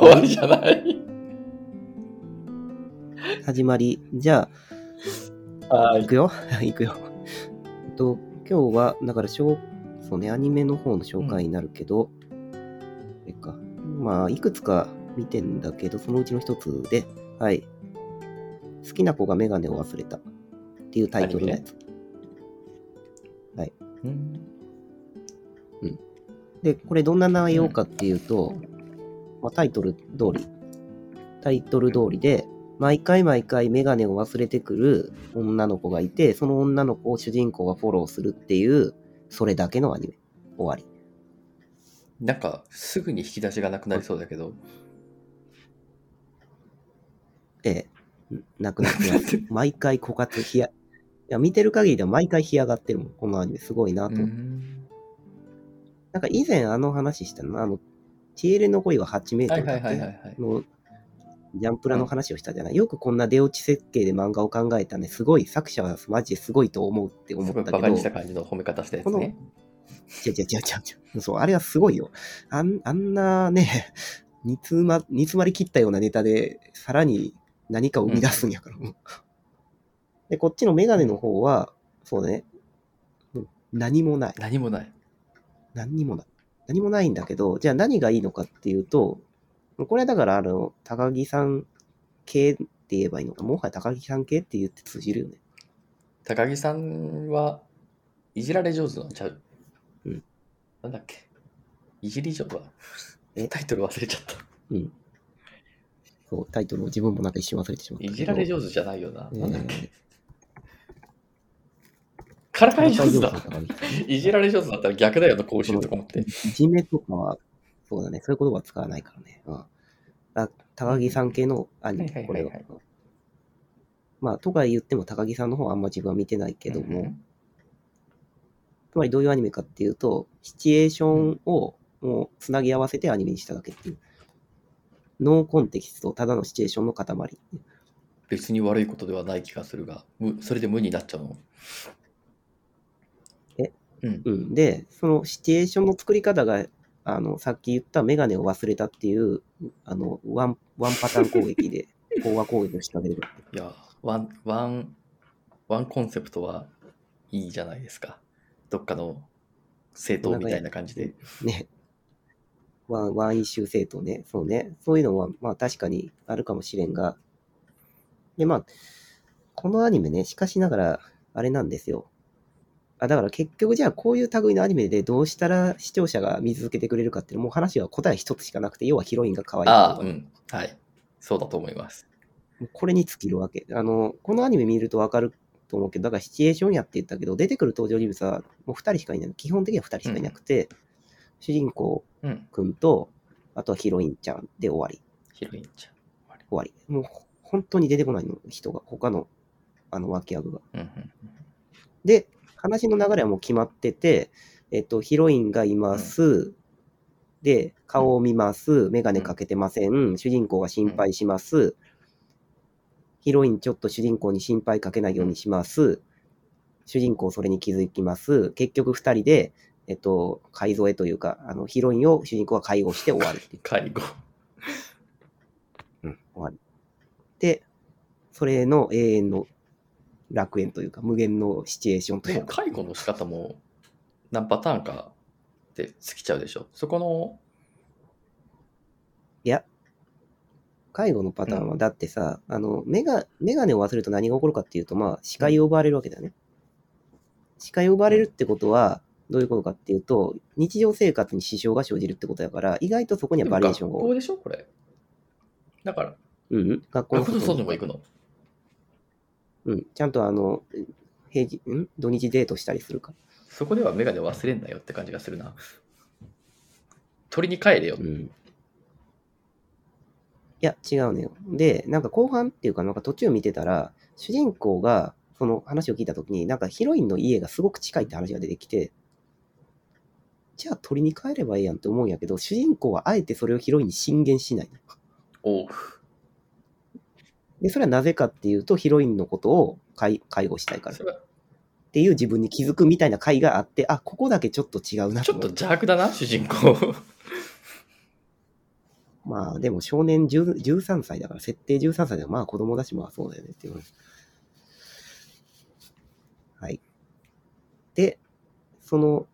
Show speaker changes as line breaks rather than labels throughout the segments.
終わりじゃない。
始まり。じゃあ、
はい
いくよいくよ。えっと、今日は、だから、しょうそうね、アニメの方の紹介になるけど、えっか。まあ、いくつか見てんだけど、そのうちの一つで、はい。好きな子がメガネを忘れたっていうタイトルのやつ。
うん
で、これどんな内容かっていうと、まあ、タイトル通り、タイトル通りで、毎回毎回メガネを忘れてくる女の子がいて、その女の子を主人公がフォローするっていう、それだけのアニメ。終わり。
なんか、すぐに引き出しがなくなりそうだけど、
ええ、んなくなってます。毎回枯渇、ひや、いや、見てる限りでは毎回干上がってるもん。このアニメすごいなと。
うん
なんか以前あの話したの、あの、チエレの恋は8メート
はい
ルだっけ。のジャンプラの話をしたじゃない？よくこんな出落ち設計で漫画を考えたね。すごい、作者はマジですごいと思うって思
す
ったけど。
バカにした感じの褒め方したやつね。
違う違う違う違う。そう、あれはすごいよ。あんあんなね、煮詰ま、煮詰まりきったようなネタで、さらに何かを生み出すんやから。で、こっちのメガネの方は、そうね、何もない。
何もない。
何にもない。何もないんだけど、じゃあ何がいいのかっていうと、これはだから、あの、高木さん系って言えばいいのか。もはや高木さん系って言って通じるよね。
高木さんはいじられ上手なんちゃう
うん。
なんだっけ？いじり上手は
え？
タイトル忘れちゃった。
うん。そう、タイトルを自分もなんか一瞬忘れてしまった。
いじられ上手じゃないよな。
えー
なんだっけ？からかい上手だ。いじられ上手だったら逆だよな、講習とか思って。
いじめとかは、そうだね、そういう言葉は使わないからね。うん。あ高木さん系のアニメ、
はいはい
これは。まあ、とか言っても高木さんの方はあんま自分は見てないけども、
うん
つまりどういうアニメかっていうと、シチュエーションをもうつなぎ合わせてアニメにしただけっていう。ノーコンテキスト、ただのシチュエーションの塊。
別に悪いことではない気がするが、無それで無になっちゃうの？
え
うん。
うん。で、そのシチュエーションの作り方が、あの、さっき言ったメガネを忘れたっていう、あの、ワン、ワンパターン攻撃で、飽和攻撃を仕掛ける。
いや、ワン、ワン、ワンコンセプトはいいじゃないですか。どっかの政党みたいな感じで。
ね。ワン、ワンイシュー政党ね。そうね。そういうのは、まあ確かにあるかもしれんが。で、まあ、このアニメね、しかしながら、あれなんですよ。あ、だから結局じゃあこういう類のアニメでどうしたら視聴者が見続けてくれるかっていうのもう話は答え一つしかなくて、要はヒロインが可愛い
ああ、うん。はい。そうだと思います。
これに尽きるわけ。あの、このアニメ見るとわかると思うけど、だからシチュエーションやって言ったけど、出てくる登場人物はもう二人しかいない。基本的には二人しかいなくて、主人公
うん。
くんと、あとはヒロインちゃんで終わり。
ヒロインちゃん。
終わり。もう本当に出てこないの、人が、他の、あの、脇役が。
うんうん
で、話の流れはもう決まってて、えっと、ヒロインがいます。で、顔を見ます。メガネかけてません。主人公が心配します。ヒロインちょっと主人公に心配かけないようにします。主人公それに気づきます。結局二人で、えっと、改造へというか、あの、ヒロインを主人公が介護して終わりっていう。
介護。
うん、終わり。で、それの永遠の楽園というか、無限のシチュエーションというか、
介護の仕方も何パターンかで尽きちゃうでしょ？そこの、
いや、介護のパターンは、だってさ、あの、メガ、メガネを忘れると何が起こるかっていうと、まあ、視界を奪われるわけだよね。視界を奪われるってことは、どういうことかっていうと、日常生活に支障が生じるってことだから、意外とそこにはバリエーションが多い。
校でしょこれ。だから、
うんうん、学校の
外にも
に
行くの？
うん、ちゃんとあの、平日、ん？土日デートしたりするか？
そこではメガネ忘れんなよって感じがするな。取りに帰れよ。
うん。や、違うのよ。で、なんか後半っていうか、なんか途中見てたら、主人公が、その話を聞いたときに、なんかヒロインの家がすごく近いって話が出てきて、じゃあ取りに帰ればいいやんって思うんやけど、主人公はあえてそれをヒロインに進言しない。
おう。
で、それはなぜかっていうと、ヒロインのことを介介護したいから。っていう自分に気づくみたいな回があって、あ、ここだけちょっと違うな
ちょっと邪悪だな、主人公。
まあ、でも少年10 13歳だから、設定13歳でまあ子供だし、まあそうだよねっていう。はい。で、その、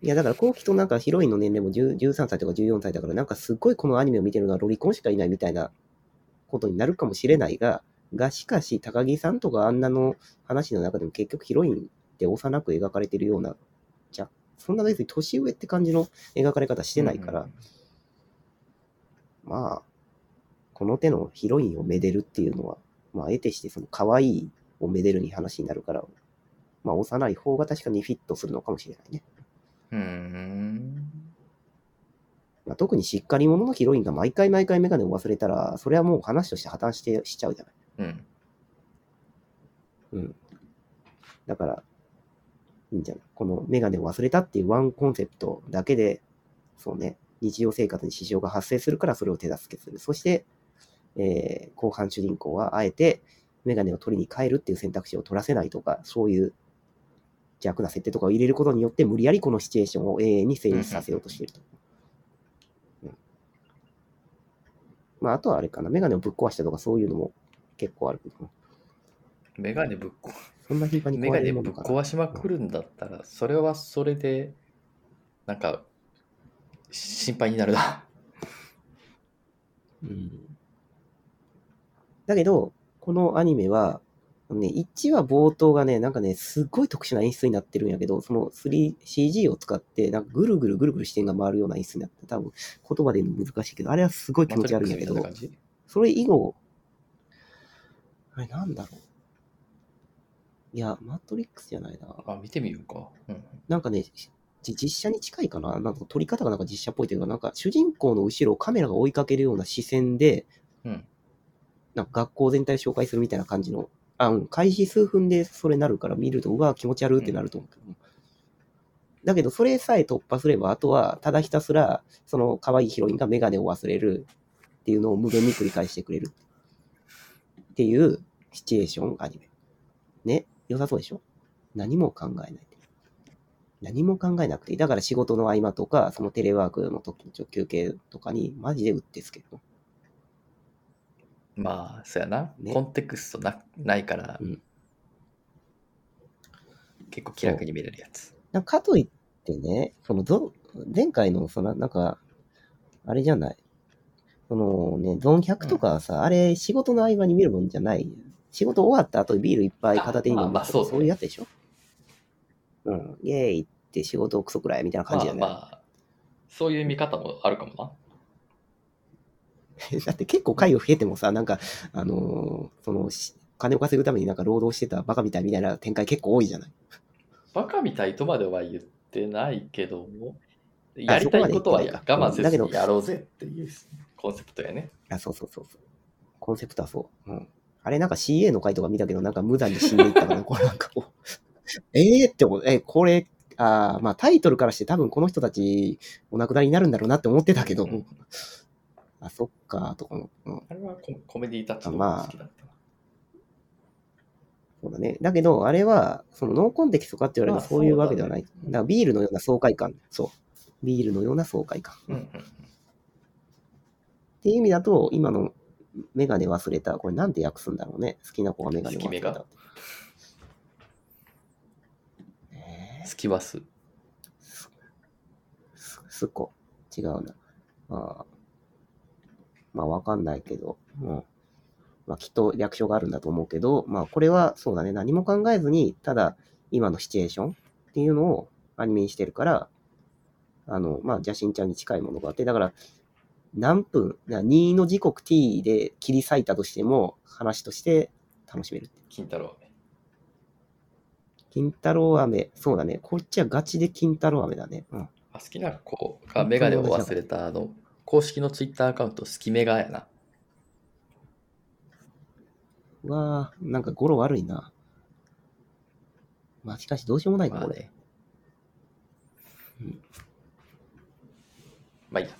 いやだから、後期となんかヒロインの年齢も10 13歳とか14歳だから、なんかすっごいこのアニメを見てるのはロリコンしかいないみたいなことになるかもしれないが、が、しかし、高木さんとかあんなの話の中でも結局ヒロインって幼く描かれてるような、じゃ、そんな別に年上って感じの描かれ方してないから、まあ、この手のヒロインをめでるっていうのは、まあ、得てしてその可愛いをめでるに話になるから、まあ、幼い方が確かにフィットするのかもしれないね。
うーん。
まあ、特にしっかり者のヒロインが毎回毎回メガネを忘れたら、それはもう話として破綻してしちゃうじゃない。
うん。
うん。だから、いいんじゃないこのメガネを忘れたっていうワンコンセプトだけで、そうね、日常生活に支障が発生するからそれを手助けする。そして、えー後半主人公はあえてメガネを取りに帰るっていう選択肢を取らせないとか、そういう邪悪な設定とかを入れることによって無理やりこのシチュエーションを永遠に成立させようとしていると。うんまあ、あとはあれかな、メガネをぶっ壊したとかそういうのも結構あるけど、
メガネぶっこ、
そんな頻繁に壊
メガネ。ぶっ壊しまくるんだったら、それはそれで、なんか、心配になるな。
うんだけど、このアニメは、ね、1話冒頭がね、なんかね、すっごい特殊な演出になってるんやけど、その 3CG を使って、なんかぐるぐるぐるぐる視点が回るような演出になって、多分言葉で言うの難しいけど、あれはすごい気持ち悪いんやけど、それ以後、あれなんだろう。いや、マトリックスじゃないな。
あ、見てみようか。うん。
なんかね、実写に近いかななんか撮り方がなんか実写っぽいというか、なんか主人公の後ろをカメラが追いかけるような視線で、
うん。
なんか学校全体を紹介するみたいな感じの、あ、うん、開始数分でそれなるから見ると、うわ、気持ち悪いってなると思うけど、だけど、それさえ突破すれば、あとは、ただひたすら、その可愛いヒロインがメガネを忘れるっていうのを無限に繰り返してくれるっていうシチュエーションアニメ。ね、良さそうでしょ？何も考えないで。何も考えなくていい。だから仕事の合間とか、そのテレワークの時の休憩とかに、マジでうってつけるの。
まあ、そうやな。
ね
コンテクストなないから、
うん
結構気楽に見れるやつ。
なんかかといってね、そのゾ前回の、その、なんか、あれじゃない。そのね、ゾン100とかはさ、あれ仕事の合間に見るもんじゃない。仕事終わった後にビールいっぱい片手に飲む
あまあまあそうね
そういうやつでしょ？うん。イェーイって仕事クソくらいみたいな感じじゃない、
まあまあ、そういう見方もあるかもな。
だって結構回を増えてもさ、なんか、あのーその、し金を稼ぐためになんか労働してたバカみたいみたいな展開結構多いじゃない？
バカみたいとまでは言ってないけども、やりたいことは我慢せ
だけど
ずにやろうぜっていうコンセプトやね。
あ、そうそうそうそう。コンセプトはそう。うん。あれなんか CA の回とか見たけど、なんか無残に死んでいったから、これなんかこう、ええって思う、え、これ、あーまあタイトルからして多分この人たちお亡くなりになるんだろうなって思ってたけど、
うん
あ、そっか、とかも、うん。
あれはココメディタッチの
まあ
好きだったな。
そうだね。だけど、あれは、そのノーコンテキストかって言われる
まあ
とそういうわけではない。
だね
だからビールのような爽快感。そう。ビールのような爽快感。
うんうん
っていう意味だと、今のメガネ忘れた、これなんて訳すんだろうね。好きな子がメガネ忘れたって。えー？
スキワス。
すすっこ。違うな。まあ、まあわかんないけど、うん。まあきっと略称があるんだと思うけど、まあこれはそうだね、何も考えずに、ただ今のシチュエーションっていうのをアニメにしてるから、あの、まあ邪神ちゃんに近いものがあって、だから何分、な2の時刻 t で切り裂いたとしても、話として楽しめる。
金太郎飴。
金太郎飴、そうだね。こっちはガチで金太郎飴だね。うん。
あ好きな子がメガネを忘れたあの、公式のツイッターアカウント、スキメガやな。
うわーなんか語呂悪いな。まあしかしどうしようもないか、これ。
まあね。
うん
まあいいや。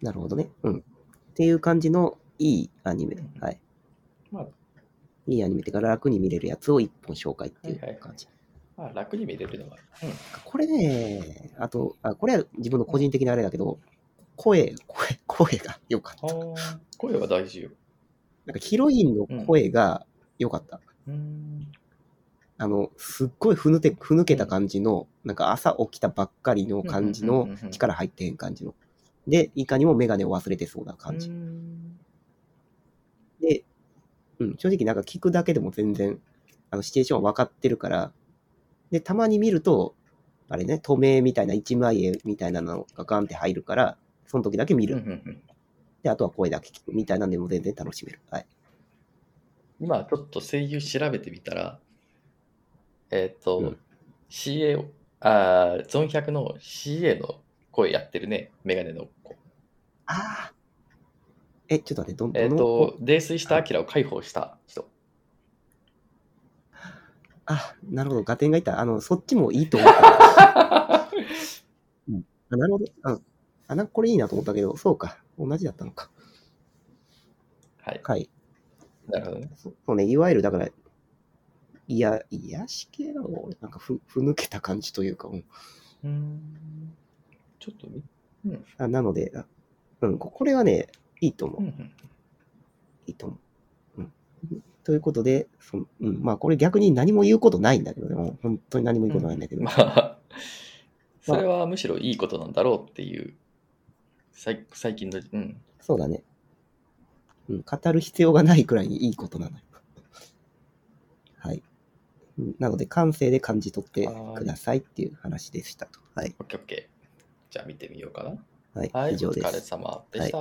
なるほどね。うん。っていう感じのいいアニメ。はい。
まあ、
いいアニメってから楽に見れるやつを一本紹介ってい
はいはいう
感じ。
まあ、楽に見れるのは。うん。
これね、あと、あこれは自分の個人的なあれだけど、声、声、声が良かった。
声は大事よ。
なんかヒロインの声が良かった。
うん。
あの、すっごいふぬて、ふぬけた感じの、なんか朝起きたばっかりの感じの力入ってへん感じの。で、いかにもメガネを忘れてそうな感じ
う。ん
で、うん、正直なんか聞くだけでも全然、あの、シチュエーションは分かってるから、で、たまに見ると、あれね、透明みたいな一枚絵みたいなのがガンって入るから、その時だけ見る。
うんうんうん
で、あとは声だけ聞くみたいなんでも全然楽しめる。はい。
今ちょっと声優調べてみたら、えっ、と、
うん
CA を、あーゾン100の CA の声やってるね、メガネの子。
ああ。え、ちょっと待って、ど、
えっ、
どの
と、泥酔したアキラを解放した人。
あ、なるほど、ガテンがいた。あの、そっちもいいと思った。うん、あなるほど。あ、あなんかこれいいなと思ったけど、そうか。同じだったのか。
はい。
はい。
なるほどね。
そそうね、いわゆるだから、いや、癒し系なのなんかふ、ふぬけた感じというか、うん
うん。ちょっと見、
あなので、あうん、ここれはね、いいと思う。
うんうん。
いいと思う。うん。ということで、そのうん、まあこれ逆に何も言うことないんだけどね、もう本当に何も言うことないんだけど、
まあ、それはむしろいいことなんだろうっていう、さい最近の、うん。
そうだね。うん、語る必要がないくらいにいいことなのよ。はい。うんなので、感性で感じ取ってくださいっていう話でしたと。はい。
オッケーオッケー。じゃあ見てみようかな。
はい。
はい、
以上で
お疲れ
す。
様でした。